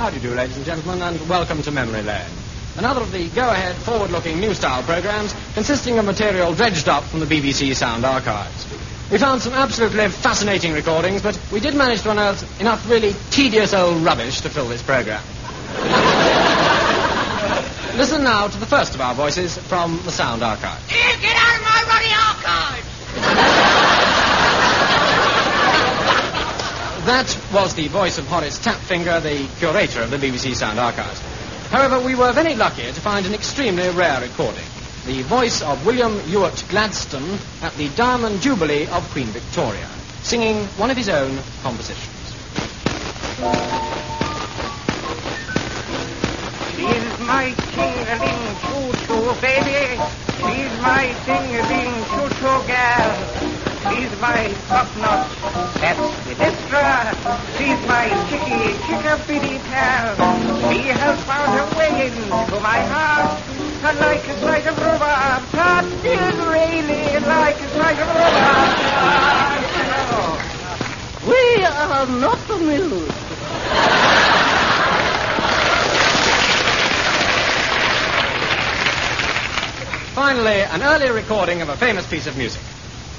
How do you do, ladies and gentlemen, and welcome to Memory Lane. Another of the go-ahead, forward-looking new-style programs consisting of material dredged up from the BBC Sound Archives. We found some absolutely fascinating recordings, but we did manage to unearth enough really tedious old rubbish to fill this program. Listen now to the first of our voices from the Sound Archive. Here, get out of my ruddy archive! That was the voice of Horace Tapfinger, the curator of the BBC Sound Archives. However, we were very lucky to find an extremely rare recording. The voice of William Ewart Gladstone at the Diamond Jubilee of Queen Victoria, singing one of his own compositions. She's my tingling choo-choo baby. She's my tingling choo-choo. She's my top-notch, that's. She's my chicky, chickabiddy pal. She has found her way into my heart. And like a slice of rhubarb, that is really like a slice of rhubarb. We are not amused. Finally, an early recording of a famous piece of music.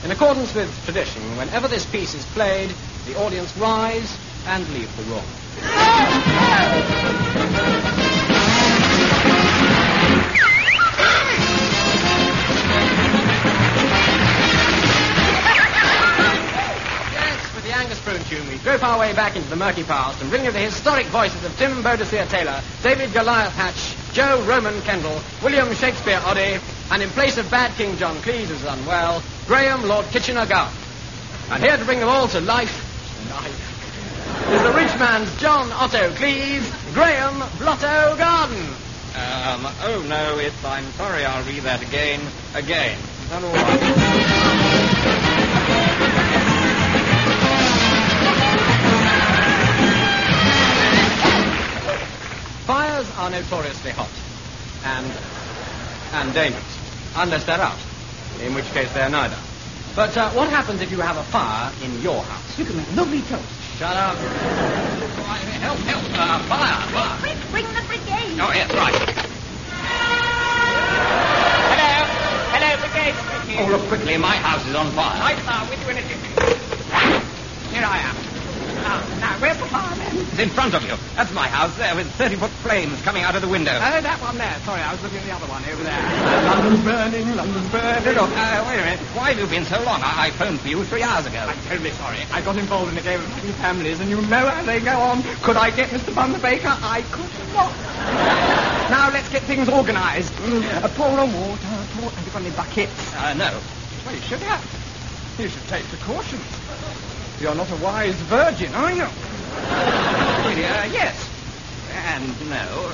In accordance with tradition, whenever this piece is played, the audience rise and leave the room. Yes, with the Angus Prune tune, we grope our way back into the murky past and bring you the historic voices of Tim Boadicea Taylor, David Goliath Hatch, Jo Roman Kendall, William Shakespeare Oddie, and in place of bad King John Cleese, who's unwell, Graeme Lord Kitchener Garth. And here to bring them all to life, life, is the rich man's John Otto Cleese, Graeme Blotto Garden. Um, oh no, it's, I'm sorry, I'll read that again, again. Is that all right? Fires are notoriously hot and and dangerous, unless they're out, in which case they're neither. But uh, what happens if you have a fire in your house? You can make lovely toast. Shut up. Help, help, uh, fire, fire. Quick, bring the brigade. Oh, yes, right. Hello. Hello, brigade. Oh, look quickly, my house is on fire. Right, sir, with you in a jiffy. Here I am. Now, now, where's the fire, then? It's in front of you. That's my house there with 30-foot flames coming out of the window. Oh, that one there. Sorry, I was looking at the other one over there. London's burning, London's burning. Look, uh, wait a minute. Why have you been so long? I, I phoned for you three hours ago. I'm terribly sorry. I got involved in a game of happy families, and you know how they go on. Could I get Mr. Bun the Baker? I could not. now let's get things organised. Uh, pour on water, pour. Have you got any buckets? Uh, no. Well, you should have. You should take precautions. You're not a wise virgin, are you? uh, yes. And no.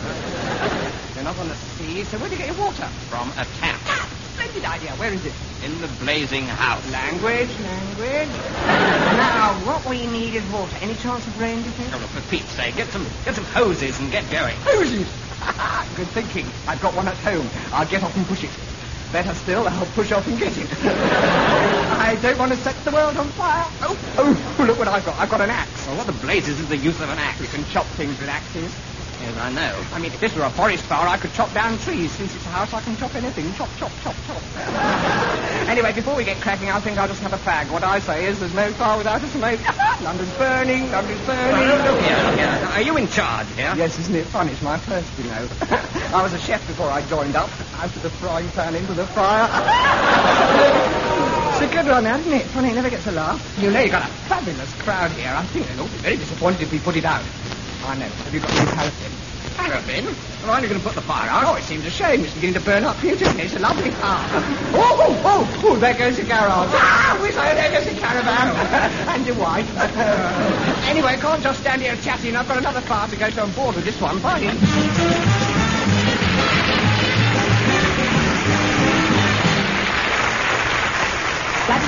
You're not on the sea, so where do you get your water? From a tap. Ah, splendid idea. Where is it? In the blazing house. Language, language. now, what we need is water. Any chance of rain, do you think? Oh, look, for Pete's sake, get some, get some hoses and get going. Hoses. Good thinking. I've got one at home. I'll get off and push it. Better still, I'll push off and get it. I don't want to set the world on fire. Oh, oh, look what I've got. I've got an axe. Well, what the blazes is the use of an axe? You can chop things with axes. Yes, I know. I mean, if this were a forest fire, I could chop down trees. Since it's a house, I can chop anything. Chop, chop, chop, chop. anyway, before we get cracking, I think I'll just have a fag. What I say is there's no fire without a smoke. London's burning, London's burning. Look here, look here. Are you in charge here? Yes, isn't it funny? It's my first, you know. I was a chef before I joined up. Out of the frying pan into the fire. it's a good one, hasn't it? Funny, it never gets a laugh. You know, you've got a fabulous crowd here. I think they'll all be very disappointed if we put it out. I know. Have you got any paraffin? Paraffin? Well, aren't you going to put the fire out? Oh, it seems a shame. It's beginning to burn up beautifully. It's a lovely car. Oh, oh, oh, oh, there goes the garage. Ah, we say there goes the caravan. and your wife. anyway, I can't just stand here chatting. I've got another fire to go to on board with this one. Bye.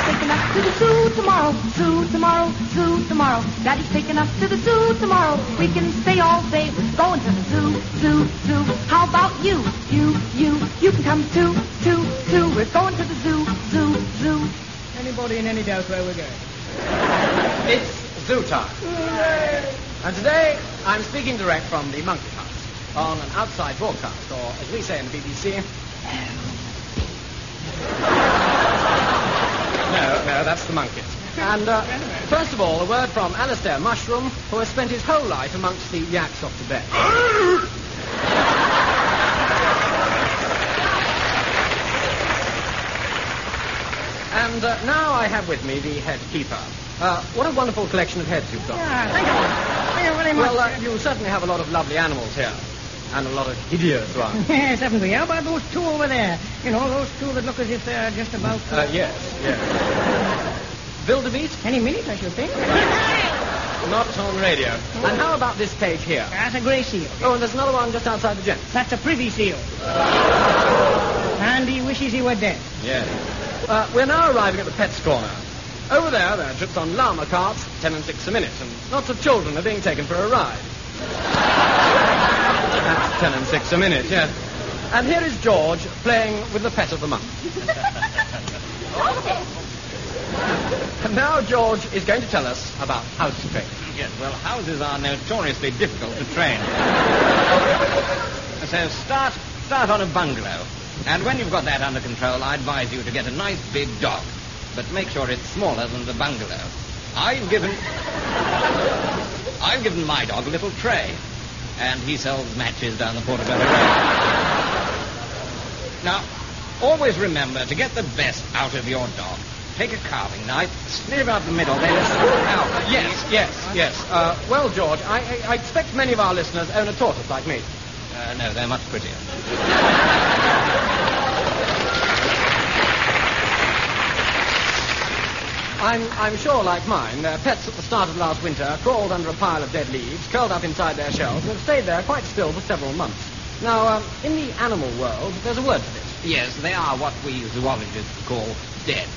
Taking us to the zoo tomorrow, zoo tomorrow, zoo tomorrow. Daddy's taking us to the zoo tomorrow. We can stay all day. We're going to the zoo, zoo, zoo. How about you? You, you, you can come too, too, too. We're going to the zoo, zoo, zoo. Anybody in any doubt where we're going? It's zoo time. And today, I'm speaking direct from the Monkey House on an outside broadcast, or as we say in the BBC. no, no, that's the monkeys. And uh, first of all, a word from Alistair Mushroom, who has spent his whole life amongst the yaks of Tibet. And uh, now I have with me the head keeper. Uh, what a wonderful collection of heads you've got. Yeah, thank you. Thank you very much. Well, uh, you certainly have a lot of lovely animals here. And a lot of hideous ones. Yes, haven't we? How about those two over there? You know, those two that look as if they're just about... Uh, yes, yes. Wildebeest? Any minute, I should think. Not on radio. And how about this page here? That's a grey seal. Oh, and there's another one just outside the gents. That's a privy seal. And he wishes he were dead. Yes. Uh, we're now arriving at the pets corner. Over there, there are trips on llama carts, ten and six a minute, and lots of children are being taken for a ride. That's ten and six a minute, yes. And here is George playing with the pet of the month. and now George is going to tell us about house training. Yes, well, houses are notoriously difficult to train. so start start on a bungalow. And when you've got that under control, I advise you to get a nice big dog. But make sure it's smaller than the bungalow. I've given I've given my dog a little tray. And he sells matches down the Portobello Road. Now, always remember to get the best out of your dog. Take a carving knife, snip out the middle, then out. Yes, yes, yes. Uh, well, George, I, I, I expect many of our listeners own a tortoise like me. Uh, no, they're much prettier. I'm, I'm sure, like mine, their pets at the start of last winter crawled under a pile of dead leaves, curled up inside their shells, and have stayed there quite still for several months. Now, um, in the animal world, there's a word for this. Yes, they are what we zoologists call dead.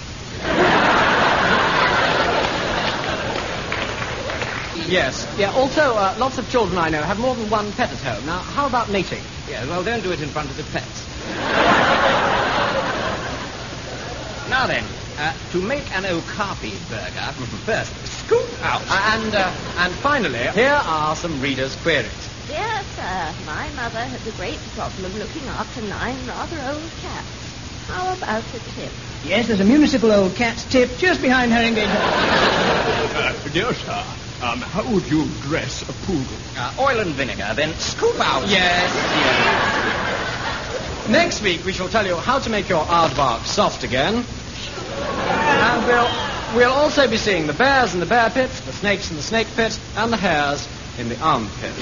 Yes. Yeah, also, uh, lots of children I know have more than one pet at home. Now, how about mating? Yes, well, don't do it in front of the pets. now then, uh, to make an okapi burger, first scoop out. Uh, and, uh, and finally, here are some readers' queries. Dear sir, my mother has a great problem looking after nine rather old cats. How about a tip? Yes, there's a municipal old cat's tip just behind her engagement. Uh, dear sir, um, how would you dress a poodle? Uh, oil and vinegar, then scoop out. Yes, yes. Next week, we shall tell you how to make your aardvark soft again. And we'll, we'll also be seeing the bears in the bear pit, the snakes in the snake pit, and the hares in the armpit.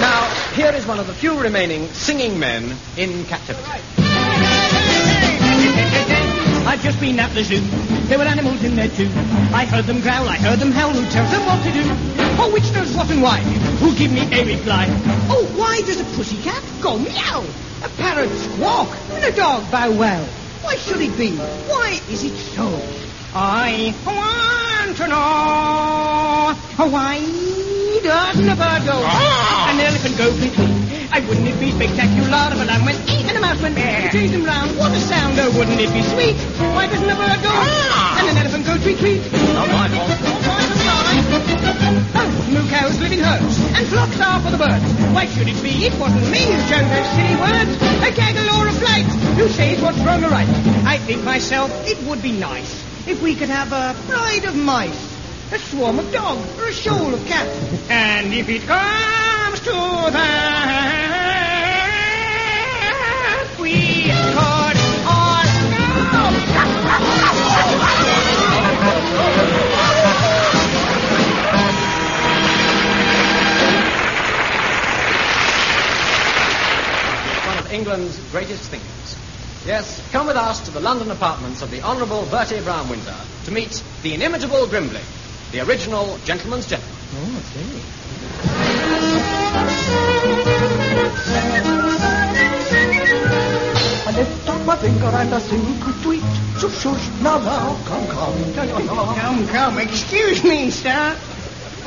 now, here is one of the few remaining singing men in captivity. I've just been at the zoo. There were animals in there too. I heard them growl, I heard them howl. Who tells them what to do? Oh, which knows what and why? Who give me a reply? Oh, why does a pussycat go meow? A parrot squawk and a dog bow wow. Why should it be? Why is it so? I want to know why doesn't a bird go? Ah! An elephant go. I wouldn't it be spectacular if a lamb went eat and a mouse went there. Chase them round. What a sound! Oh, wouldn't it be sweet? Why doesn't a bird go? Ah! And an elephant go tweet tweet. Not my fault. Oh, moo cows live in herds, and flocks are for the birds. Why should it be? It wasn't me who chose those silly words. A gaggle or a flight. Who says what's wrong or right? I think myself it would be nice if we could have a pride of mice. A swarm of dogs or a shoal of cats. And if it comes to that, we could one of England's greatest thinkers. Yes, come with us to the London apartments of the Honourable Bertie Brown Windsor to meet the inimitable Grimbley, the original gentleman's gentleman. Oh, I see. I lift up my finger and I sing to tweet. Shush, shush, now, now, come, come, da, da, da. Come, come, excuse me, sir.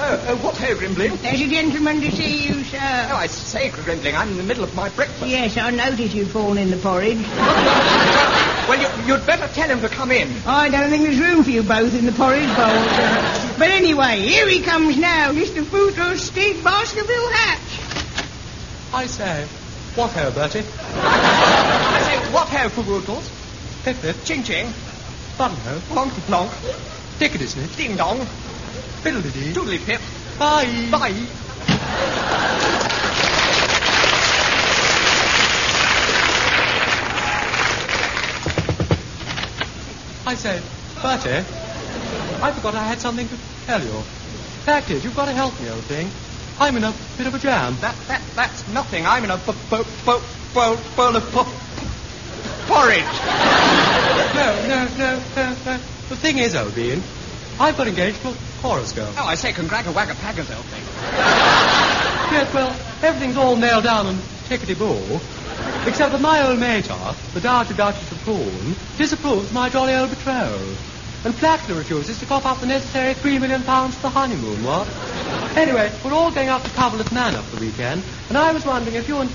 Oh, oh, what ho, Grimbling? There's a gentleman to see you, sir. Oh, I say, Grimbling, I'm in the middle of my breakfast. Yes, I noticed you'd fallen in the porridge. Well, you, you'd better tell him to come in. I don't think there's room for you both in the porridge bowl, sir. But anyway, here he comes now, Mr. Footles Stig Baskerville Hatch. I say, what ho, Bertie? I say, what ho for Woodles? Pip pip, Ching ching. button ho, Plonk plonk. tickety snitch, Ding dong. Fiddle Doodly pip. bye. Bye. I say, Bertie, I forgot I had something to tell you. Fact is, you've got to help me, old thing. I'm in a bit of a jam. That, that, that's nothing. I'm in a b- b- b- bowl, bowl of po- porridge. No, no, no, no, no. The thing is, old bean, I've got engaged to a girl. Oh, I say, congratulations, old thing. Yes, well, everything's all nailed down and tickety-boo. Except that my old mater, the Dowager Duchess of Prawn, disapproves my jolly old betrothed. And flatly refuses to cough up the necessary three million pounds for the honeymoon, what? Anyway, we're all going up to Coverlet Manor for the weekend, and I was wondering if you and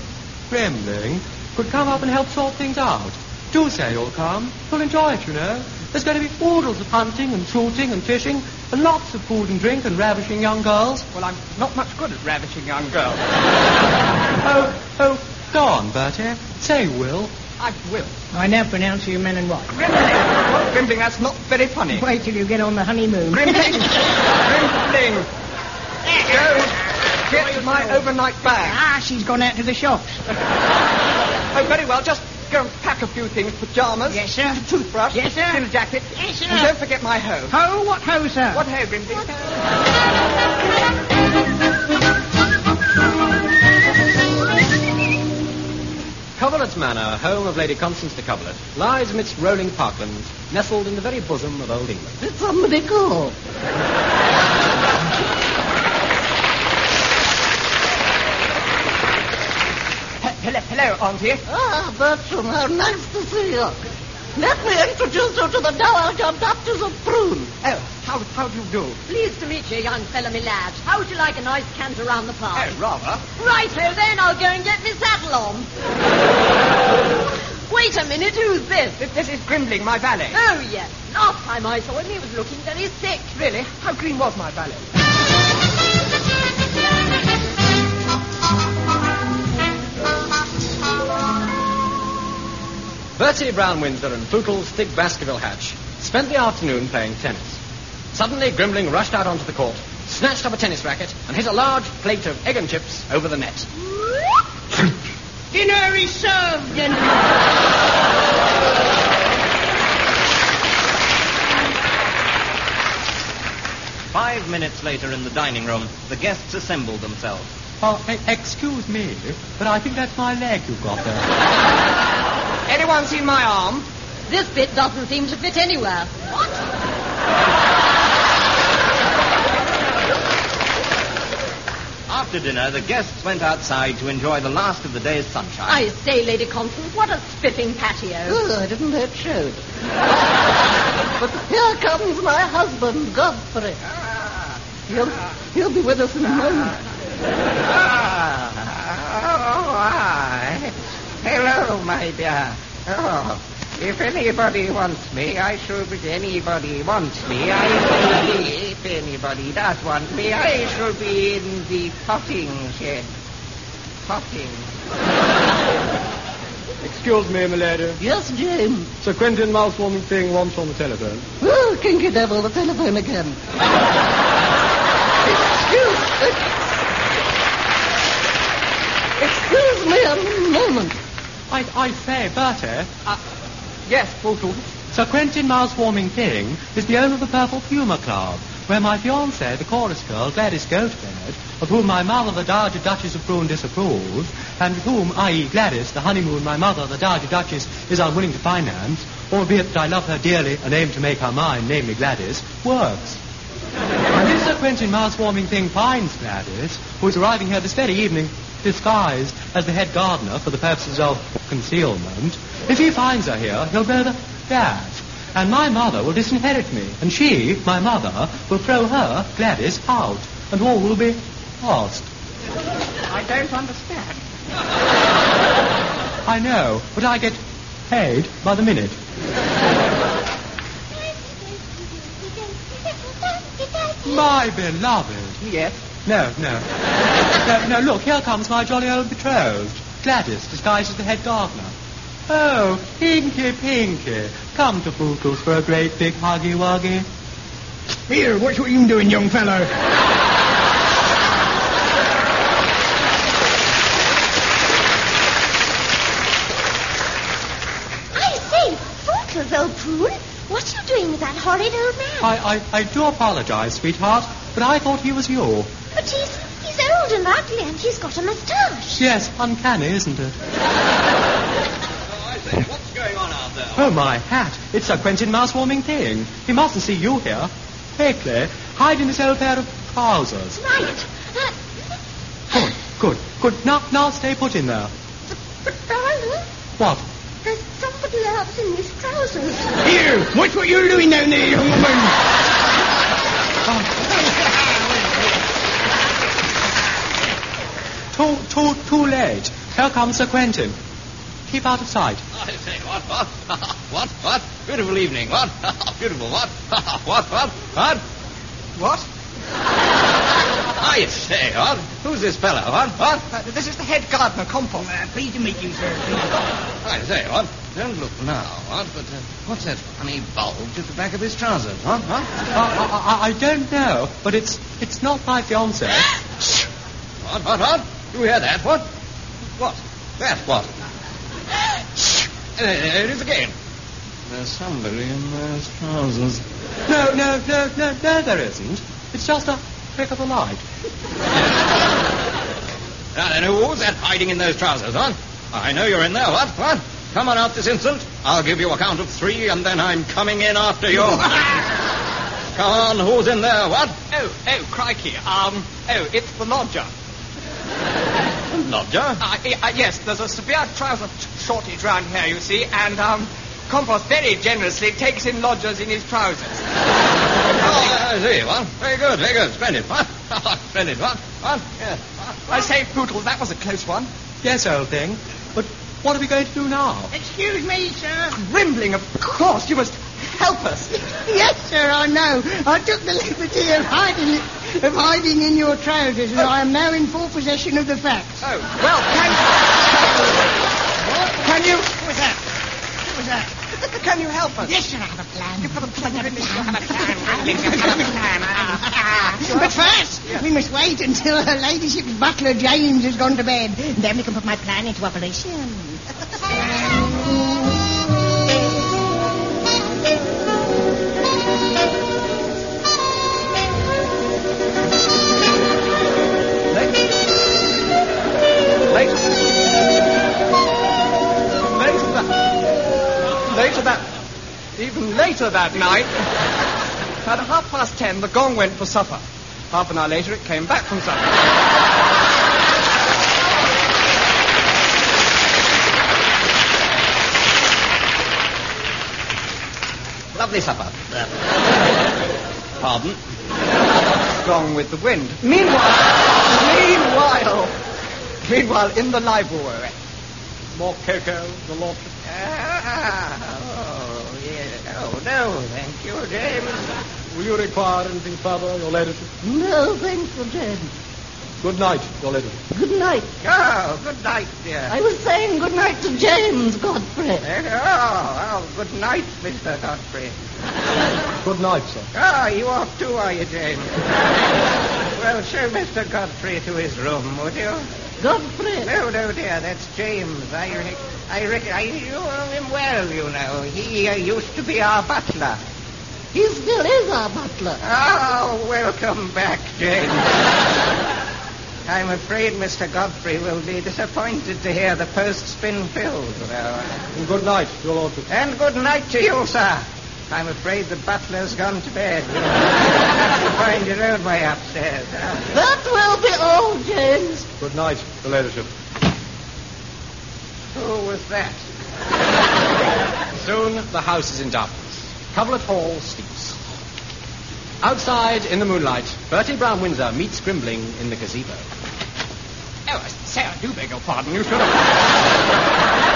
Gremling could come up and help sort things out. Do say you'll come. You'll enjoy it, you know. There's going to be oodles of hunting and shooting and fishing, and lots of food and drink and ravishing young girls. Well, I'm not much good at ravishing young girls. Oh, oh, go on, Bertie. Say will. I will. I now pronounce you man and wife. Grimling. Well, Grimling, that's not very funny. Wait till you get on the honeymoon. Grimling. Grimling. Go get my overnight bag. Ah, she's gone out to the shops. Oh, very well. Just go and pack a few things. Pajamas. Yes, sir. Toothbrush. Yes, sir. Little jacket. Yes, sir. And don't forget my hoe. Ho, what ho, sir? What hoe, Grimling? Coverlet's Manor, home of Lady Constance de Coverlet, lies amidst rolling parklands, nestled in the very bosom of old England. Did somebody call? Hello, hello, Auntie. Ah, Bertram, how nice to see you. Let me introduce you to the Dowager Duchess of Prune. Oh, how, how do you do? Pleased to meet you, young fella, me lad. How would you like a nice canter round the park? Oh, rather. Righto then, I'll go and get me saddle on. Wait a minute, who's this? This, this is Grimling, my valet. Oh, yes. Last time I saw him, he was looking very sick. Really? How green was my valet? Bertie Brown Windsor and Footles Stig Baskerville Hatch spent the afternoon playing tennis. Suddenly, Grimling rushed out onto the court, snatched up a tennis racket, and hit a large plate of egg and chips over the net. Dinner is served, gentlemen. Five minutes later in the dining room, the guests assembled themselves. Oh, excuse me, but I think that's my leg you've got there. Anyone seen my arm? This bit doesn't seem to fit anywhere. What? After dinner, the guests went outside to enjoy the last of the day's sunshine. I say, Lady Constance, what a spiffing patio. Good, I didn't know it showed. but here comes my husband, Godfrey. He'll, he'll be with us in a moment. Ah. Ah. Ah. Hello, my dear. Oh, if anybody wants me, I shall be. Anybody wants me, I shall be. If anybody does want me, I shall be in the potting shed. Potting. Excuse me, my lady. Yes, James. Sir Quentin Mousewarming Thing wants on the telephone. Oh, kinky devil, the telephone again. Excuse, excuse me a moment. I, I say, Bertie, uh, Yes, Footles. Sir Quentin Mousewarming Thing is the owner of the Purple Puma Club, where my fiancée, the chorus girl, Gladys Goatbed, of whom my mother, the Dowager Duchess of Prune, disapproves, and with whom, i.e. Gladys, the honeymoon my mother, the Dowager Duchess, is unwilling to finance, albeit that I love her dearly and aim to make her mine, namely Gladys, works. And if Sir Quentin Mousewarming Thing finds Gladys, who is arriving here this very evening, disguised as the head gardener for the purposes of concealment, if he finds her here, he'll blow the gas. And my mother will disinherit me, and she, my mother, will throw her, Gladys, out, and all will be lost. I don't understand. I know, but I get paid by the minute. My beloved. Yes. No, no. no, no, look, here comes my jolly old betrothed. Gladys, disguised as the head gardener. Oh, Pinky, Pinky. Come to Footles for a great big huggy wuggy. Here, watch what you're doing, young fellow? I say, thoughtless old prune. What are you doing with that horrid old man? I, I, I do apologize, sweetheart, but I thought he was you. But he's, he's old and ugly and he's got a moustache. Yes, uncanny, isn't it? Oh, I say, what's going on out there? Oh, my hat. It's Sir Quentin Mousewarming King. He mustn't see you here. Quickly, hide in this old pair of trousers. Right. Uh, Good, good, good. Now, now stay put in there. but, darling, What? there's somebody else in these trousers. Here, what's what you're doing down there, young woman? Too, too, too late. Here comes Sir Quentin. Keep out of sight. I say, what, what? what, what? Beautiful evening, what? Beautiful, what? what, what? What? What? I say, what? Who's this fellow, what? What? Uh, this is the head gardener, Compost. Uh, pleased to meet you, sir. I say, what? Don't look now, what? But uh, what's that funny bulge at the back of his trousers, what? Huh? I, I, I don't know, but it's it's not my fiancée. What, what, what? You hear that, what? What? That, what? There it is again. There's somebody in those trousers. No, no, no, no, no, there isn't. It's just a trick of the light. Now then, who's that hiding in those trousers, huh? I know you're in there, what? What? Come on out this instant. I'll give you a count of three, and then I'm coming in after you. Come on, who's in there, what? Oh, oh, crikey. Um, oh, it's the lodger. Lodger? Uh, uh, yes, there's a severe trouser shortage round here, you see, and um, Compost very generously takes in lodgers in his trousers. Oh, I see, what? Very good, very good. Splendid, what? Splendid, what? What? Yeah. I say, Pootles, that was a close one. Yes, old thing. But what are we going to do now? Excuse me, sir. Rimbling, of course, you must help us. Yes, sir, I know. I took the liberty of hiding it, of hiding in your trousers, and I am now in full possession of the facts. Oh, well, can... Can you... What was that? What was that? Can you help us? Yes, sir, I have a plan. You've got a plan. But first, we must wait until Her Ladyship's butler James has gone to bed. Then we can put my plan into operation. Even later that night... At half past ten, the gong went for supper. Half an hour later, it came back from supper. Lovely supper. Pardon? Gone with the wind. Meanwhile... Meanwhile... Meanwhile, in the library... More cocoa, the Lord... Yeah. Oh, no, thank you, James. Will you require anything further, Your Ladyship? No, thanks for James. Good night, Your Ladyship. Good night. Oh, good night, dear. I was saying good night to James Godfrey. Oh, oh, good night, Mr. Godfrey. Good night, sir. Ah, you off too, are you, James? well, show Mr. Godfrey to his room, would you? Godfrey. No, no, dear, that's James. I, re- I, re- I you know him well, you know. He uh, used to be our butler. He still is our butler. Oh, welcome back, James. I'm afraid Mr. Godfrey will be disappointed to hear the post's been filled. Well, And good night, Your Lordship. and good night to you, sir. I'm afraid the butler's gone to bed. You'll have to find your own way upstairs. huh? That will be all, James. Good night, Your Ladyship. Who was that? Soon the house is in darkness. Coverlet Hall sleeps. Outside, in the moonlight, Bertie Brown Windsor meets Grimbling in the gazebo. Oh, I say, I do beg your pardon. You should have.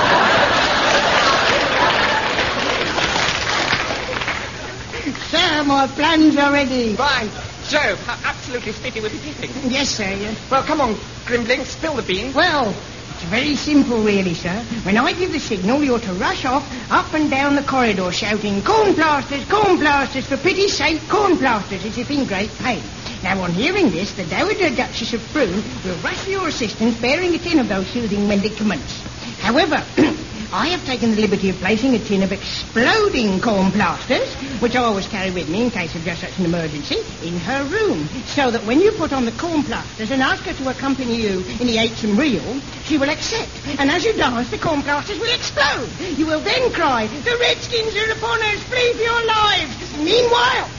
Ah, my plans are ready. Fine. Joe, how absolutely spitty with the tipping. Yes, sir. Yes. Well, come on, Grimling, spill the beans. Well, it's very simple, really, sir. When I give the signal, you're to rush off up and down the corridor shouting, Corn plasters, corn plasters, for pity's sake, corn plasters, as if in great pain. Now, on hearing this, the Dowager Duchess of Prune will rush to your assistance bearing a tin of those soothing medicaments. However, I have taken the liberty of placing a tin of exploding corn plasters, which I always carry with me in case of just such an emergency, in her room, so that when you put on the corn plasters and ask her to accompany you in the Eightsome Reel, she will accept. And as you dance, the corn plasters will explode. You will then cry, the Redskins are upon us, flee for your lives. Meanwhile,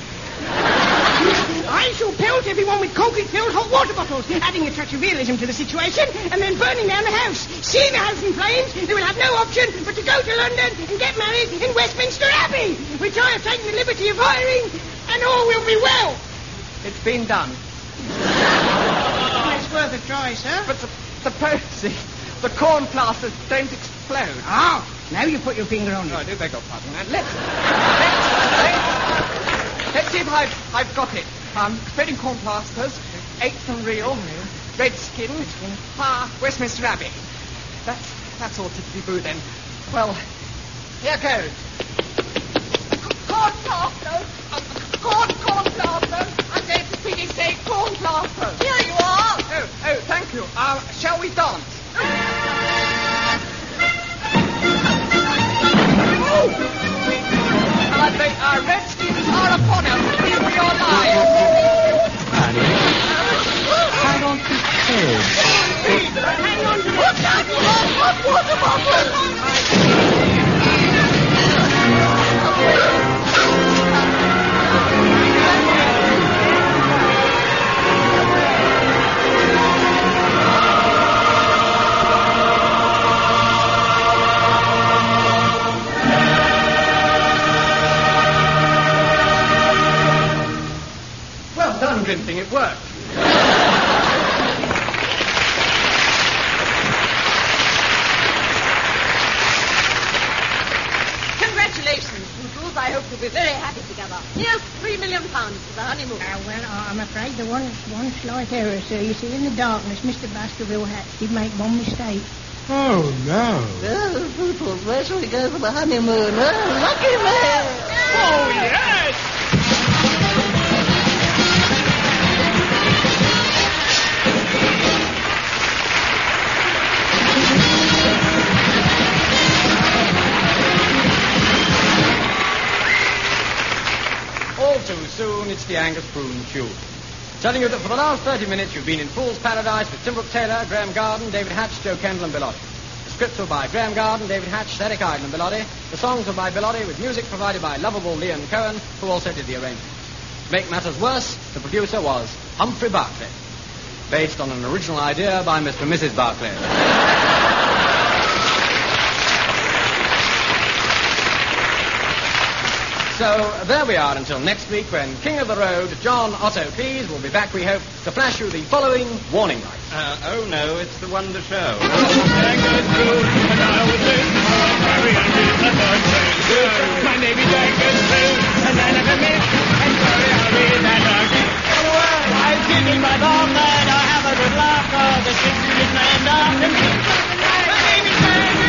I shall pelt everyone with concrete-filled hot water bottles, adding a touch of realism to the situation, and then burning down the house. See the house in flames, they will have no option but to go to London and get married in Westminster Abbey, which I have taken the liberty of hiring, and all will be well. It's been done. It's worth a try, sir. But sup- supposing the corn plasters don't explode. Ah, now you put your finger on it. Oh, I do beg your pardon. Now, let's, let's, let's see if I've, I've got it. Um, exploding corn plasters, Eightsome Reel, red skin, ah, Westminster Abbey. That's, that's all tippity boo then. Well, here goes. Corn plasters! Uh, corn, corn plasters! I'm going to say corn plasters! Here you are! Oh, oh, thank you. Uh, shall we dance? Uh, the uh, Redskins are upon us. Flee for your sir. You see, in the darkness, Mr. Baskerville Hatch did make one mistake. Oh, no. Oh, Poodles, where shall we go for the honeymoon? Oh, lucky man! Oh, yes! All too soon, it's the Angus Prune Tune. Telling you that for the last 30 minutes you've been in Fool's Paradise with Tim Brooke-Taylor, Graeme Garden, David Hatch, Jo Kendall and Bill Oddie. The scripts were by Graeme Garden, David Hatch, Eric Idle and Bill Oddie. The songs were by Bill Oddie with music provided by lovable Leon Cohen, who also did the arrangement. To make matters worse, the producer was Humphrey Barclay, based on an original idea by Mr. and Mrs. Barclay. So there we are until next week when King of the Road, John Otto Pease, will be back, we hope, to flash you the following warning lights. Uh, oh, no, it's the Wonder Show. My is Angus Boone, and I. And I'll be that. Well, kicking my dog, I have a cause the. My name